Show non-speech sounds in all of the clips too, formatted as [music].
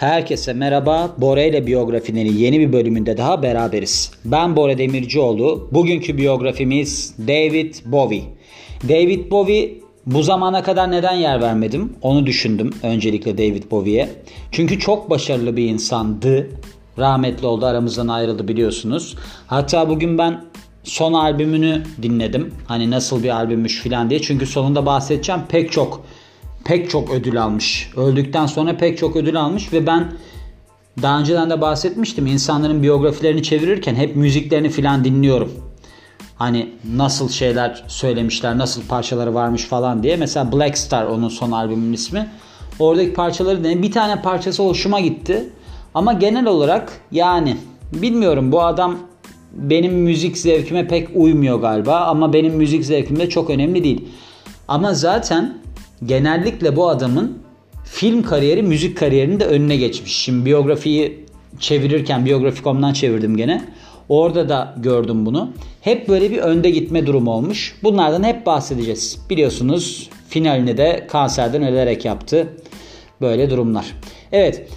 Herkese merhaba. Bora ile biyografinin yeni bir bölümünde daha beraberiz. Ben Bora Demircioğlu. Bugünkü biyografimiz David Bowie. David Bowie bu zamana kadar neden yer vermedim? Onu düşündüm öncelikle David Bowie'ye. Çünkü çok başarılı bir insandı. Rahmetli oldu aramızdan ayrıldı biliyorsunuz. Hatta bugün ben son albümünü dinledim. Hani nasıl bir albümmüş filan diye. Çünkü sonunda bahsedeceğim pek çok pek çok ödül almış. Öldükten sonra pek çok ödül almış ve ben daha önceden de bahsetmiştim. İnsanların biyografilerini çevirirken hep müziklerini filan dinliyorum. Hani nasıl şeyler söylemişler, nasıl parçaları varmış falan diye. Mesela Black Star onun son albümünün ismi. Oradaki parçaları ne? Bir tane parçası hoşuma gitti. Ama genel olarak yani bilmiyorum bu adam benim müzik zevkime pek uymuyor galiba ama benim müzik zevkim de çok önemli değil. Ama zaten genellikle bu adamın film kariyeri müzik kariyerinin de önüne geçmiş. Şimdi biyografiyi çevirirken biyografi.com'dan çevirdim gene. Orada da gördüm bunu. Hep böyle bir önde gitme durumu olmuş. Bunlardan hep bahsedeceğiz. Biliyorsunuz finalini de kanserden ölerek yaptı. Böyle durumlar. Evet.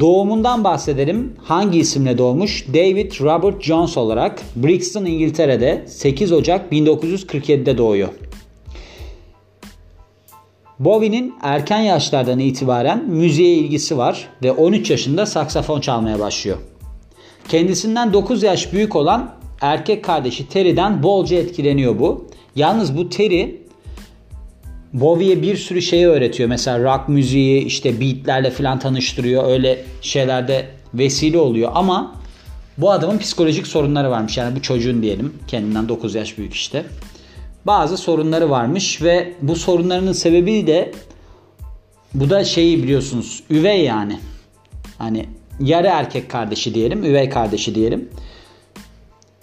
Doğumundan bahsedelim. Hangi isimle doğmuş? David Robert Jones olarak Brixton, İngiltere'de 8 Ocak 1947'de doğuyor. Bowie'nin erken yaşlardan itibaren müziğe ilgisi var ve 13 yaşında saksafon çalmaya başlıyor. Kendisinden 9 yaş büyük olan erkek kardeşi Terry'den bolca etkileniyor bu. Yalnız bu Terry Bowie'ye bir sürü şeyi öğretiyor. Mesela rock müziği işte beatlerle falan tanıştırıyor. Öyle şeylerde vesile oluyor ama bu adamın psikolojik sorunları varmış. Yani bu çocuğun diyelim kendinden 9 yaş büyük işte bazı sorunları varmış ve bu sorunlarının sebebi de bu da şeyi biliyorsunuz üvey yani. Hani yarı erkek kardeşi diyelim, üvey kardeşi diyelim.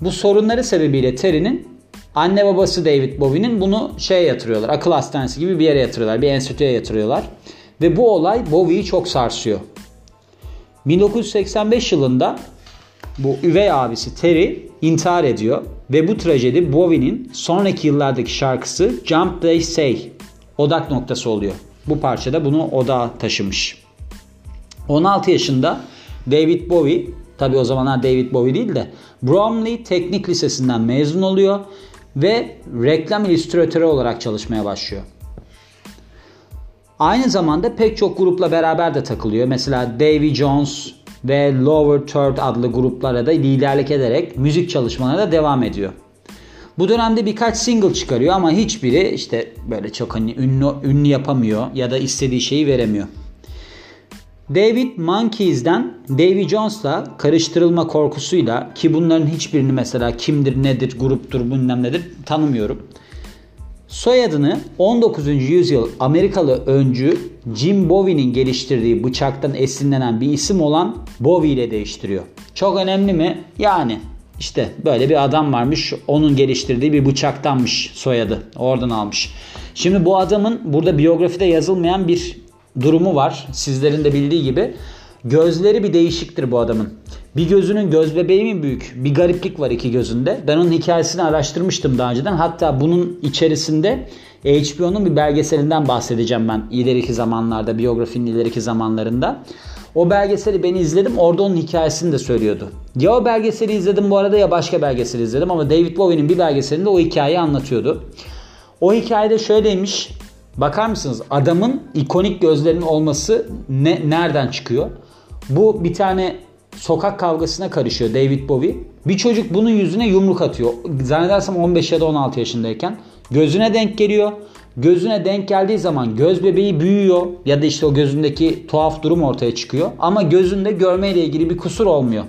Bu sorunları sebebiyle Terry'nin anne babası David Bowie'nin bunu şeye yatırıyorlar. Akıl hastanesi gibi bir yere yatırıyorlar. Bir enstitüye yatırıyorlar. Ve bu olay Bowie'yi çok sarsıyor. 1985 yılında bu üvey abisi Terry intihar ediyor ve bu trajedi Bowie'nin sonraki yıllardaki şarkısı Jump They Say odak noktası oluyor. Bu parçada bunu odağa taşımış. 16 yaşında David Bowie, tabi o zamanlar David Bowie değil de Bromley Teknik Lisesi'nden mezun oluyor ve reklam illüstratörü olarak çalışmaya başlıyor. Aynı zamanda pek çok grupla beraber de takılıyor. Mesela Davy Jones, ve Lower Third adlı gruplara da liderlik ederek müzik çalışmalarına devam ediyor. Bu dönemde birkaç single çıkarıyor ama hiçbiri işte böyle çok hani ünlü, ünlü yapamıyor ya da istediği şeyi veremiyor. David Monkeys'den Davy Jones'la karıştırılma korkusuyla ki bunların hiçbirini mesela kimdir, nedir, gruptur, bilmem nedir tanımıyorum. Soyadını 19. yüzyıl Amerikalı öncü Jim Bowie'nin geliştirdiği bıçaktan esinlenen bir isim olan Bowie ile değiştiriyor. Çok önemli mi? Yani işte böyle bir adam varmış onun geliştirdiği bir bıçaktanmış soyadı. Oradan almış. Şimdi bu adamın burada biyografide yazılmayan bir durumu var. Sizlerin de bildiği gibi. Gözleri bir değişiktir bu adamın. Bir gözünün göz bebeği mi büyük? Bir gariplik var iki gözünde. Ben onun hikayesini araştırmıştım daha önceden. Hatta bunun içerisinde HBO'nun bir belgeselinden bahsedeceğim ben ileriki zamanlarda, biyografinin ileriki zamanlarında. O belgeseli ben izledim. Orada onun hikayesini de söylüyordu. Ya o belgeseli izledim bu arada ya başka belgeseli izledim ama David Bowie'nin bir belgeselinde o hikayeyi anlatıyordu. O hikayede şöyleymiş. Bakar mısınız? Adamın ikonik gözlerinin olması ne, nereden çıkıyor? Bu bir tane sokak kavgasına karışıyor David Bowie. Bir çocuk bunun yüzüne yumruk atıyor. Zannedersem 15 ya da 16 yaşındayken. Gözüne denk geliyor. Gözüne denk geldiği zaman göz bebeği büyüyor ya da işte o gözündeki tuhaf durum ortaya çıkıyor. Ama gözünde görmeyle ilgili bir kusur olmuyor.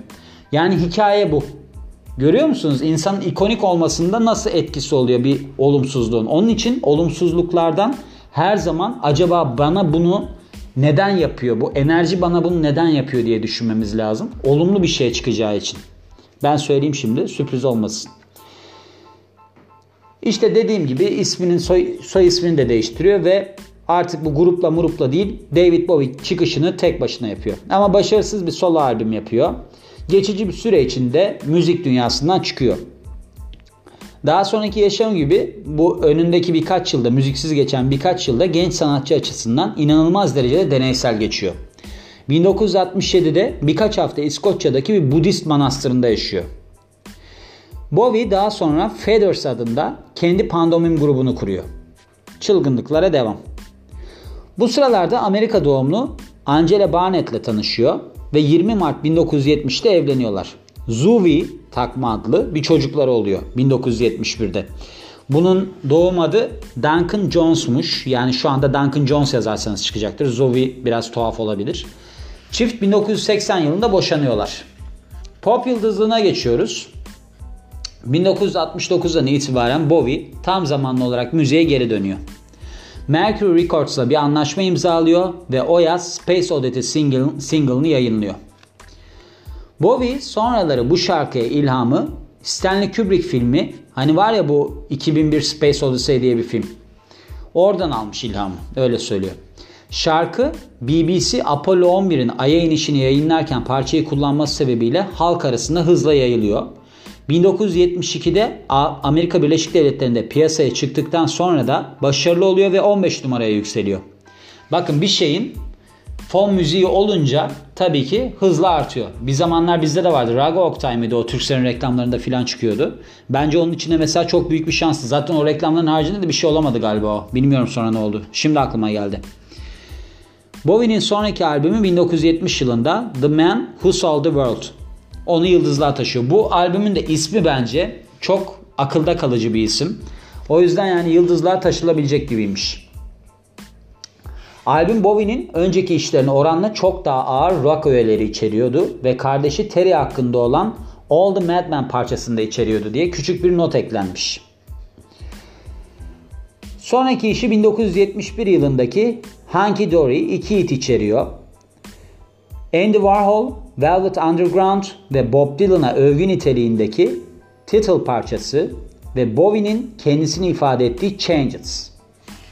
Yani hikaye bu. Görüyor musunuz? İnsanın ikonik olmasında nasıl etkisi oluyor bir olumsuzluğun. Onun için olumsuzluklardan her zaman acaba bana bunu neden yapıyor? Bu enerji bana bunu neden yapıyor diye düşünmemiz lazım. Olumlu bir şey çıkacağı için. Ben söyleyeyim şimdi sürpriz olmasın. İşte dediğim gibi isminin soy, soy ismini de değiştiriyor ve artık bu grupla murupla değil David Bowie çıkışını tek başına yapıyor. Ama başarısız bir solo albüm yapıyor. Geçici bir süre içinde müzik dünyasından çıkıyor. Daha sonraki yaşam gibi bu önündeki birkaç yılda müziksiz geçen birkaç yılda genç sanatçı açısından inanılmaz derecede deneysel geçiyor. 1967'de birkaç hafta İskoçya'daki bir Budist manastırında yaşıyor. Bowie daha sonra Feathers adında kendi pandomim grubunu kuruyor. Çılgınlıklara devam. Bu sıralarda Amerika doğumlu Angela Barnett ile tanışıyor ve 20 Mart 1970'te evleniyorlar. Zuvi takma adlı bir çocukları oluyor 1971'de. Bunun doğum adı Duncan Jones'muş. Yani şu anda Duncan Jones yazarsanız çıkacaktır. Zoe biraz tuhaf olabilir. Çift 1980 yılında boşanıyorlar. Pop yıldızlığına geçiyoruz. 1969'dan itibaren Bowie tam zamanlı olarak müziğe geri dönüyor. Mercury Records'la bir anlaşma imzalıyor ve o yaz Space Oddity single, single'ını yayınlıyor. Bowie sonraları bu şarkıya ilhamı Stanley Kubrick filmi hani var ya bu 2001 Space Odyssey diye bir film. Oradan almış ilhamı öyle söylüyor. Şarkı BBC Apollo 11'in Ay'a inişini yayınlarken parçayı kullanması sebebiyle halk arasında hızla yayılıyor. 1972'de Amerika Birleşik Devletleri'nde piyasaya çıktıktan sonra da başarılı oluyor ve 15 numaraya yükseliyor. Bakın bir şeyin fon müziği olunca tabii ki hızla artıyor. Bir zamanlar bizde de vardı. Raga Oktay mıydı o Türkcell'in reklamlarında filan çıkıyordu. Bence onun içinde mesela çok büyük bir şanstı. Zaten o reklamların haricinde de bir şey olamadı galiba o. Bilmiyorum sonra ne oldu. Şimdi aklıma geldi. Bowie'nin sonraki albümü 1970 yılında The Man Who Sold the World. Onu yıldızlığa taşıyor. Bu albümün de ismi bence çok akılda kalıcı bir isim. O yüzden yani yıldızlığa taşılabilecek gibiymiş. Albüm Bowie'nin önceki işlerine oranla çok daha ağır rock öğeleri içeriyordu ve kardeşi Terry hakkında olan All the Madman parçasında içeriyordu diye küçük bir not eklenmiş. Sonraki işi 1971 yılındaki Hunky Dory 2 hit içeriyor. Andy Warhol, Velvet Underground ve Bob Dylan'a övgü niteliğindeki Title parçası ve Bowie'nin kendisini ifade ettiği Changes.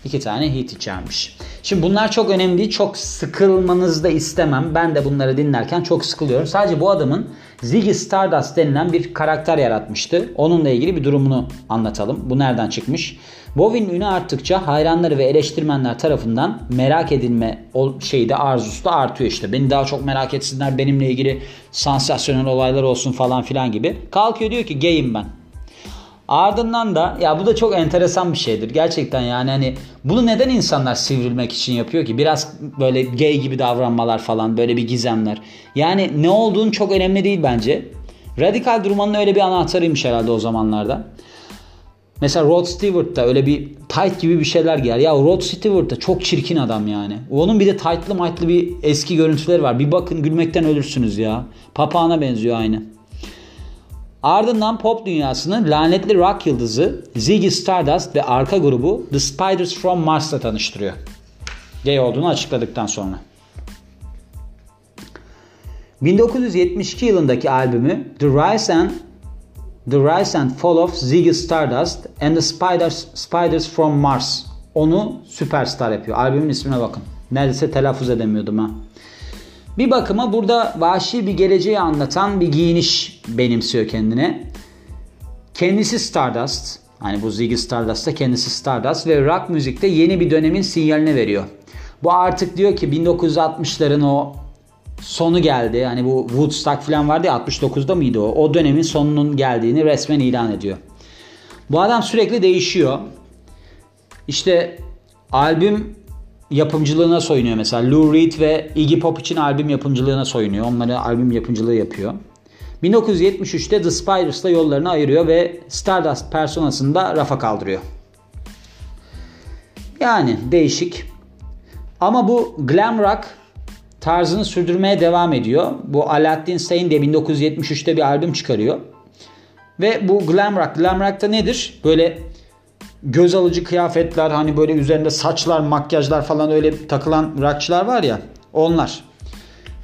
İki tane hit içermiş. Şimdi bunlar çok önemli değil. Çok sıkılmanızı da istemem. Ben de bunları dinlerken çok sıkılıyorum. Sadece bu adamın Ziggy Stardust denilen bir karakter yaratmıştı. Onunla ilgili bir durumunu anlatalım. Bu nereden çıkmış? Bowie'nin ünü arttıkça hayranları ve eleştirmenler tarafından merak edilme şeyi de arzusu da artıyor işte. Beni daha çok merak etsinler benimle ilgili sansasyonel olaylar olsun falan filan gibi. Kalkıyor diyor ki gayim ben. Ardından da ya bu da çok enteresan bir şeydir. Gerçekten yani hani bunu neden insanlar sivrilmek için yapıyor ki? Biraz böyle gay gibi davranmalar falan böyle bir gizemler. Yani ne olduğunu çok önemli değil bence. Radikal durmanın öyle bir anahtarıymış herhalde o zamanlarda. Mesela Rod Stewart da öyle bir tight gibi bir şeyler giyer. Ya Rod Stewart da çok çirkin adam yani. Onun bir de tightlı maytlı bir eski görüntüleri var. Bir bakın gülmekten ölürsünüz ya. Papağana benziyor aynı. Ardından pop dünyasını lanetli rock yıldızı Ziggy Stardust ve arka grubu The Spiders from Mars'la tanıştırıyor. Gay olduğunu açıkladıktan sonra. 1972 yılındaki albümü The Rise and The Rise and Fall of Ziggy Stardust and the Spiders, Spiders from Mars onu süperstar yapıyor. Albümün ismine bakın. Neredeyse telaffuz edemiyordum ha. Bir bakıma burada vahşi bir geleceği anlatan bir giyiniş benimsiyor kendine. Kendisi Stardust. Hani bu Ziggy Stardust'ta kendisi Stardust ve rock müzikte yeni bir dönemin sinyalini veriyor. Bu artık diyor ki 1960'ların o sonu geldi. Hani bu Woodstock falan vardı ya 69'da mıydı o? O dönemin sonunun geldiğini resmen ilan ediyor. Bu adam sürekli değişiyor. İşte albüm yapımcılığına soyunuyor mesela. Lou Reed ve Iggy Pop için albüm yapımcılığına soyunuyor. Onları albüm yapımcılığı yapıyor. 1973'te The Spiders'la yollarını ayırıyor ve Stardust personasını da rafa kaldırıyor. Yani değişik. Ama bu glam rock tarzını sürdürmeye devam ediyor. Bu Aladdin Sane diye 1973'te bir albüm çıkarıyor. Ve bu glam rock, glam rock da nedir? Böyle göz alıcı kıyafetler hani böyle üzerinde saçlar, makyajlar falan öyle takılan rockçılar var ya onlar.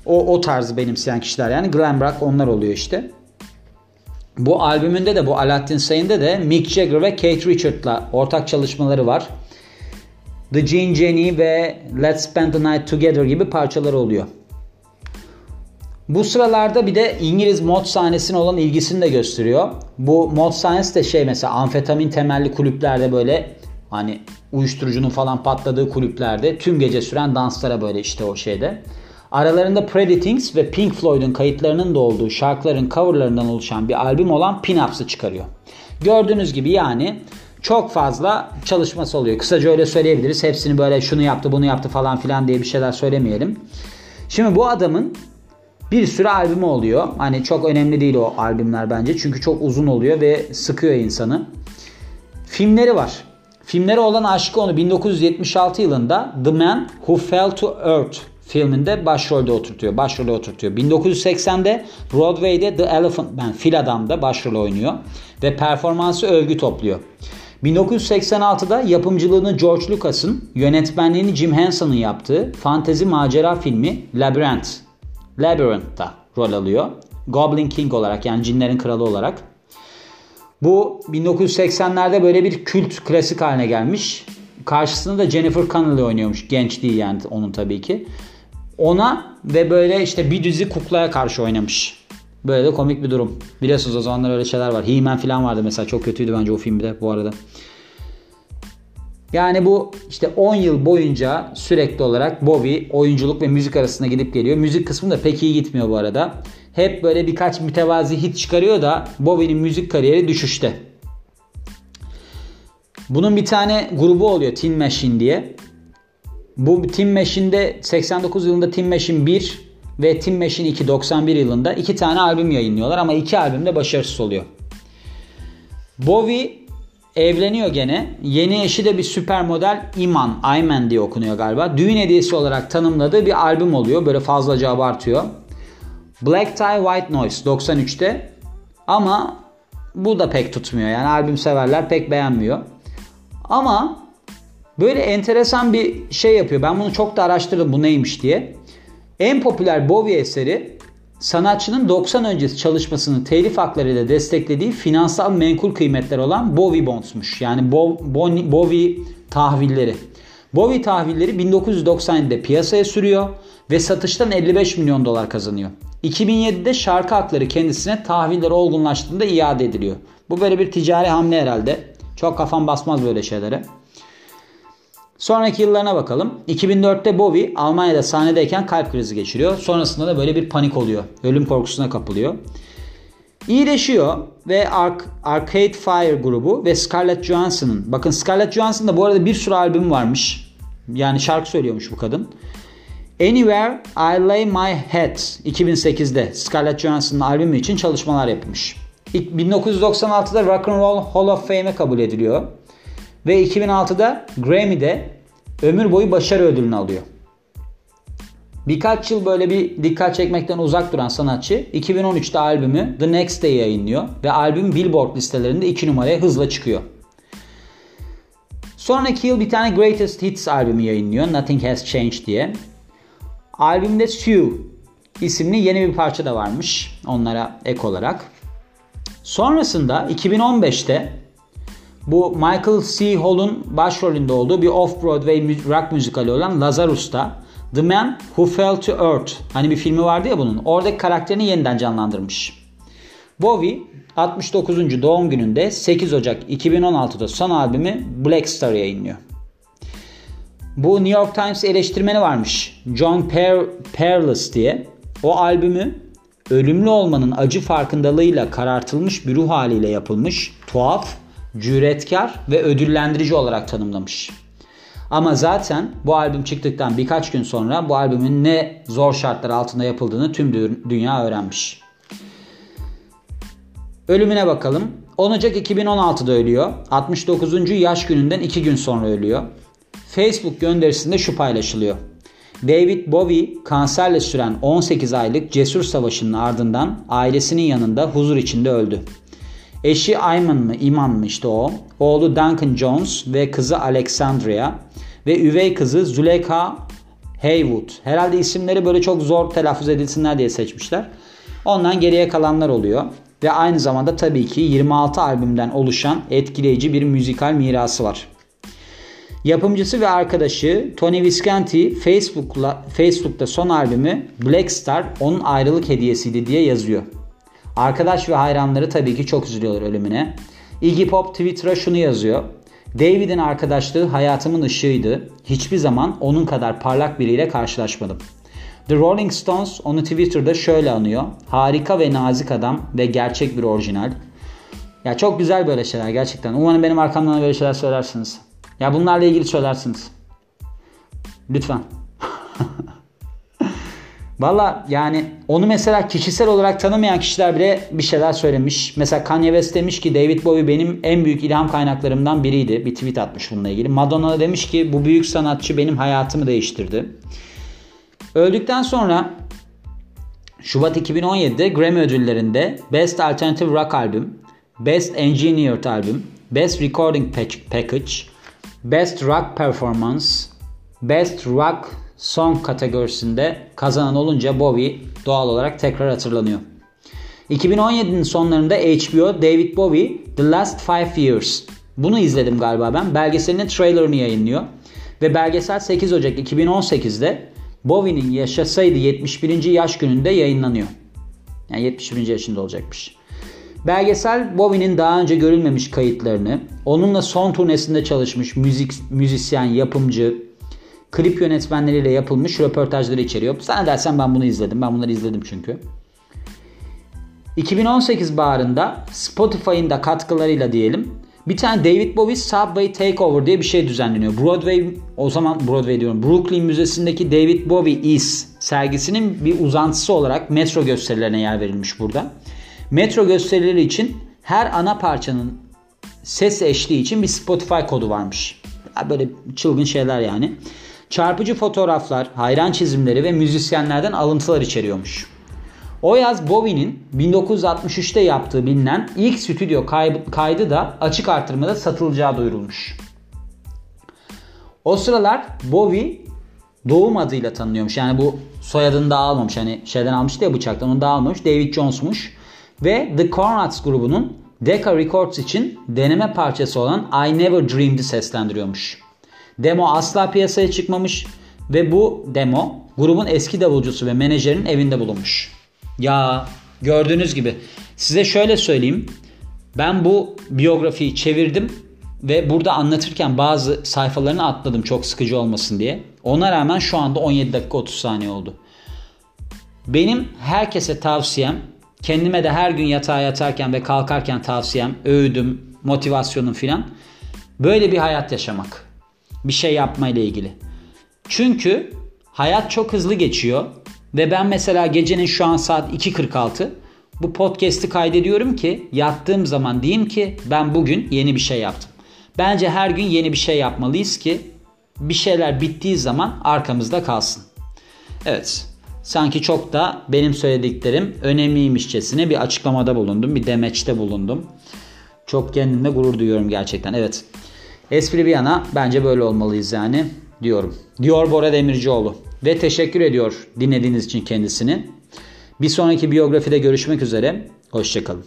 O, o tarzı benimseyen kişiler yani glam rock onlar oluyor işte. Bu albümünde de bu Aladdin Sane'de de Mick Jagger ve Kate Richard'la ortak çalışmaları var. The Gene Jenny ve Let's Spend the Night Together gibi parçaları oluyor. Bu sıralarda bir de İngiliz mod sahnesine olan ilgisini de gösteriyor. Bu mod sahnesi de şey mesela amfetamin temelli kulüplerde böyle hani uyuşturucunun falan patladığı kulüplerde tüm gece süren danslara böyle işte o şeyde. Aralarında Pretty Things ve Pink Floyd'un kayıtlarının da olduğu şarkıların coverlarından oluşan bir albüm olan Pin-Ups'ı çıkarıyor. Gördüğünüz gibi yani çok fazla çalışması oluyor. Kısaca öyle söyleyebiliriz. Hepsini böyle şunu yaptı bunu yaptı falan filan diye bir şeyler söylemeyelim. Şimdi bu adamın bir sürü albümü oluyor. Hani çok önemli değil o albümler bence. Çünkü çok uzun oluyor ve sıkıyor insanı. Filmleri var. Filmleri olan aşkı onu 1976 yılında The Man Who Fell to Earth filminde başrolde oturtuyor. Başrolde oturtuyor. 1980'de Broadway'de The Elephant Man Fil Adam'da başrol oynuyor ve performansı övgü topluyor. 1986'da yapımcılığını George Lucas'ın, yönetmenliğini Jim Henson'ın yaptığı fantezi macera filmi Labyrinth, Labyrinth'ta rol alıyor. Goblin King olarak yani cinlerin kralı olarak. Bu 1980'lerde böyle bir kült klasik haline gelmiş. Karşısında da Jennifer Connelly oynuyormuş. Genç değil yani onun tabii ki. Ona ve böyle işte bir dizi kuklaya karşı oynamış. Böyle de komik bir durum. Biliyorsunuz o zamanlar öyle şeyler var. He-Man falan vardı mesela. Çok kötüydü bence o filmde bu arada. Yani bu işte 10 yıl boyunca sürekli olarak Bobby oyunculuk ve müzik arasında gidip geliyor. Müzik kısmı da pek iyi gitmiyor bu arada. Hep böyle birkaç mütevazi hit çıkarıyor da Bobby'nin müzik kariyeri düşüşte. Bunun bir tane grubu oluyor Tin Machine diye. Bu Tin Machine'de 89 yılında Tin Machine 1 ve Tin Machine 2 91 yılında iki tane albüm yayınlıyorlar ama iki albüm de başarısız oluyor. Bowie evleniyor gene. Yeni eşi de bir süper model Iman, Ayman diye okunuyor galiba. Düğün hediyesi olarak tanımladığı bir albüm oluyor. Böyle fazlaca abartıyor. Black Tie White Noise 93'te ama bu da pek tutmuyor. Yani albüm severler pek beğenmiyor. Ama böyle enteresan bir şey yapıyor. Ben bunu çok da araştırdım bu neymiş diye. En popüler Bowie eseri sanatçının 90 öncesi çalışmasını telif haklarıyla desteklediği finansal menkul kıymetler olan Bowie Bonds'muş. Yani Bo, Bo, Bowie tahvilleri. Bowie tahvilleri 1997'de piyasaya sürüyor ve satıştan 55 milyon dolar kazanıyor. 2007'de şarkı hakları kendisine tahviller olgunlaştığında iade ediliyor. Bu böyle bir ticari hamle herhalde. Çok kafam basmaz böyle şeylere. Sonraki yıllarına bakalım. 2004'te Bowie Almanya'da sahnedeyken kalp krizi geçiriyor. Sonrasında da böyle bir panik oluyor. Ölüm korkusuna kapılıyor. İyileşiyor ve Arc Arcade Fire grubu ve Scarlett Johansson'ın bakın Scarlett Johansson'da bu arada bir sürü albüm varmış. Yani şarkı söylüyormuş bu kadın. Anywhere I Lay My Head 2008'de Scarlett Johansson'ın albümü için çalışmalar yapmış. 1996'da Rock and Roll Hall of Fame'e kabul ediliyor. Ve 2006'da Grammy'de ömür boyu başarı ödülünü alıyor. Birkaç yıl böyle bir dikkat çekmekten uzak duran sanatçı 2013'te albümü The Next Day yayınlıyor ve albüm Billboard listelerinde 2 numaraya hızla çıkıyor. Sonraki yıl bir tane Greatest Hits albümü yayınlıyor Nothing Has Changed diye. Albümde Sue isimli yeni bir parça da varmış onlara ek olarak. Sonrasında 2015'te bu Michael C. Hall'un başrolünde olduğu bir off-Broadway rock müzikali olan Lazarus'ta The Man Who Fell to Earth hani bir filmi vardı ya bunun oradaki karakterini yeniden canlandırmış. Bowie 69. doğum gününde 8 Ocak 2016'da son albümü Black Star yayınlıyor. Bu New York Times eleştirmeni varmış. John per Perlis diye. O albümü ölümlü olmanın acı farkındalığıyla karartılmış bir ruh haliyle yapılmış, tuhaf, cüretkar ve ödüllendirici olarak tanımlamış. Ama zaten bu albüm çıktıktan birkaç gün sonra bu albümün ne zor şartlar altında yapıldığını tüm dünya öğrenmiş. Ölümüne bakalım. 10 Ocak 2016'da ölüyor. 69. yaş gününden 2 gün sonra ölüyor. Facebook gönderisinde şu paylaşılıyor. David Bowie kanserle süren 18 aylık cesur savaşının ardından ailesinin yanında huzur içinde öldü. Eşi Ayman mı İman mı işte o. Oğlu Duncan Jones ve kızı Alexandria ve üvey kızı Zuleyka Haywood. Herhalde isimleri böyle çok zor telaffuz edilsinler diye seçmişler. Ondan geriye kalanlar oluyor. Ve aynı zamanda tabii ki 26 albümden oluşan etkileyici bir müzikal mirası var. Yapımcısı ve arkadaşı Tony Visconti Facebook'la, Facebook'ta son albümü Black Star onun ayrılık hediyesiydi diye yazıyor. Arkadaş ve hayranları tabii ki çok üzülüyorlar ölümüne. Iggy Pop Twitter'a şunu yazıyor. David'in arkadaşlığı hayatımın ışığıydı. Hiçbir zaman onun kadar parlak biriyle karşılaşmadım. The Rolling Stones onu Twitter'da şöyle anıyor. Harika ve nazik adam ve gerçek bir orijinal. Ya çok güzel böyle şeyler gerçekten. Umarım benim arkamdan böyle şeyler söylersiniz. Ya bunlarla ilgili söylersiniz. Lütfen. [laughs] Valla yani onu mesela kişisel olarak tanımayan kişiler bile bir şeyler söylemiş. Mesela Kanye West demiş ki David Bowie benim en büyük ilham kaynaklarımdan biriydi. Bir tweet atmış bununla ilgili. Madonna demiş ki bu büyük sanatçı benim hayatımı değiştirdi. Öldükten sonra Şubat 2017'de Grammy ödüllerinde Best Alternative Rock Album, Best Engineered Album, Best Recording Package, Best Rock Performance, Best Rock Song kategorisinde kazanan olunca Bowie doğal olarak tekrar hatırlanıyor. 2017'nin sonlarında HBO David Bowie The Last Five Years bunu izledim galiba ben. Belgeselinin trailerını yayınlıyor. Ve belgesel 8 Ocak 2018'de Bowie'nin yaşasaydı 71. yaş gününde yayınlanıyor. Yani 71. yaşında olacakmış. Belgesel Bowie'nin daha önce görülmemiş kayıtlarını, onunla son turnesinde çalışmış müzik, müzisyen, yapımcı, klip yönetmenleriyle yapılmış röportajları içeriyor. Sana dersen ben bunu izledim. Ben bunları izledim çünkü. 2018 baharında Spotify'ın da katkılarıyla diyelim bir tane David Bowie Subway Takeover diye bir şey düzenleniyor. Broadway o zaman Broadway diyorum. Brooklyn Müzesi'ndeki David Bowie Is sergisinin bir uzantısı olarak metro gösterilerine yer verilmiş burada. Metro gösterileri için her ana parçanın ses eşliği için bir Spotify kodu varmış. Böyle çılgın şeyler yani. Çarpıcı fotoğraflar, hayran çizimleri ve müzisyenlerden alıntılar içeriyormuş. O yaz Bowie'nin 1963'te yaptığı bilinen ilk stüdyo kaydı da açık artırmada satılacağı duyurulmuş. O sıralar Bowie doğum adıyla tanınıyormuş. Yani bu soyadını da almamış. Hani şeyden almıştı ya bıçaktan onu da almamış. David Jones'muş. Ve The Cornuts grubunun Decca Records için deneme parçası olan I Never Dreamed'i seslendiriyormuş. Demo asla piyasaya çıkmamış ve bu demo grubun eski davulcusu ve menajerin evinde bulunmuş. Ya gördüğünüz gibi size şöyle söyleyeyim. Ben bu biyografiyi çevirdim ve burada anlatırken bazı sayfalarını atladım çok sıkıcı olmasın diye. Ona rağmen şu anda 17 dakika 30 saniye oldu. Benim herkese tavsiyem, kendime de her gün yatağa yatarken ve kalkarken tavsiyem, öğüdüm, motivasyonum filan böyle bir hayat yaşamak bir şey yapma ile ilgili. Çünkü hayat çok hızlı geçiyor ve ben mesela gecenin şu an saat 2.46 bu podcast'i kaydediyorum ki yattığım zaman diyeyim ki ben bugün yeni bir şey yaptım. Bence her gün yeni bir şey yapmalıyız ki bir şeyler bittiği zaman arkamızda kalsın. Evet. Sanki çok da benim söylediklerim önemliymişçesine bir açıklamada bulundum. Bir demeçte bulundum. Çok kendimle gurur duyuyorum gerçekten. Evet. Espri bir yana bence böyle olmalıyız yani diyorum. Diyor Bora Demircioğlu. Ve teşekkür ediyor dinlediğiniz için kendisini. Bir sonraki biyografide görüşmek üzere. Hoşçakalın.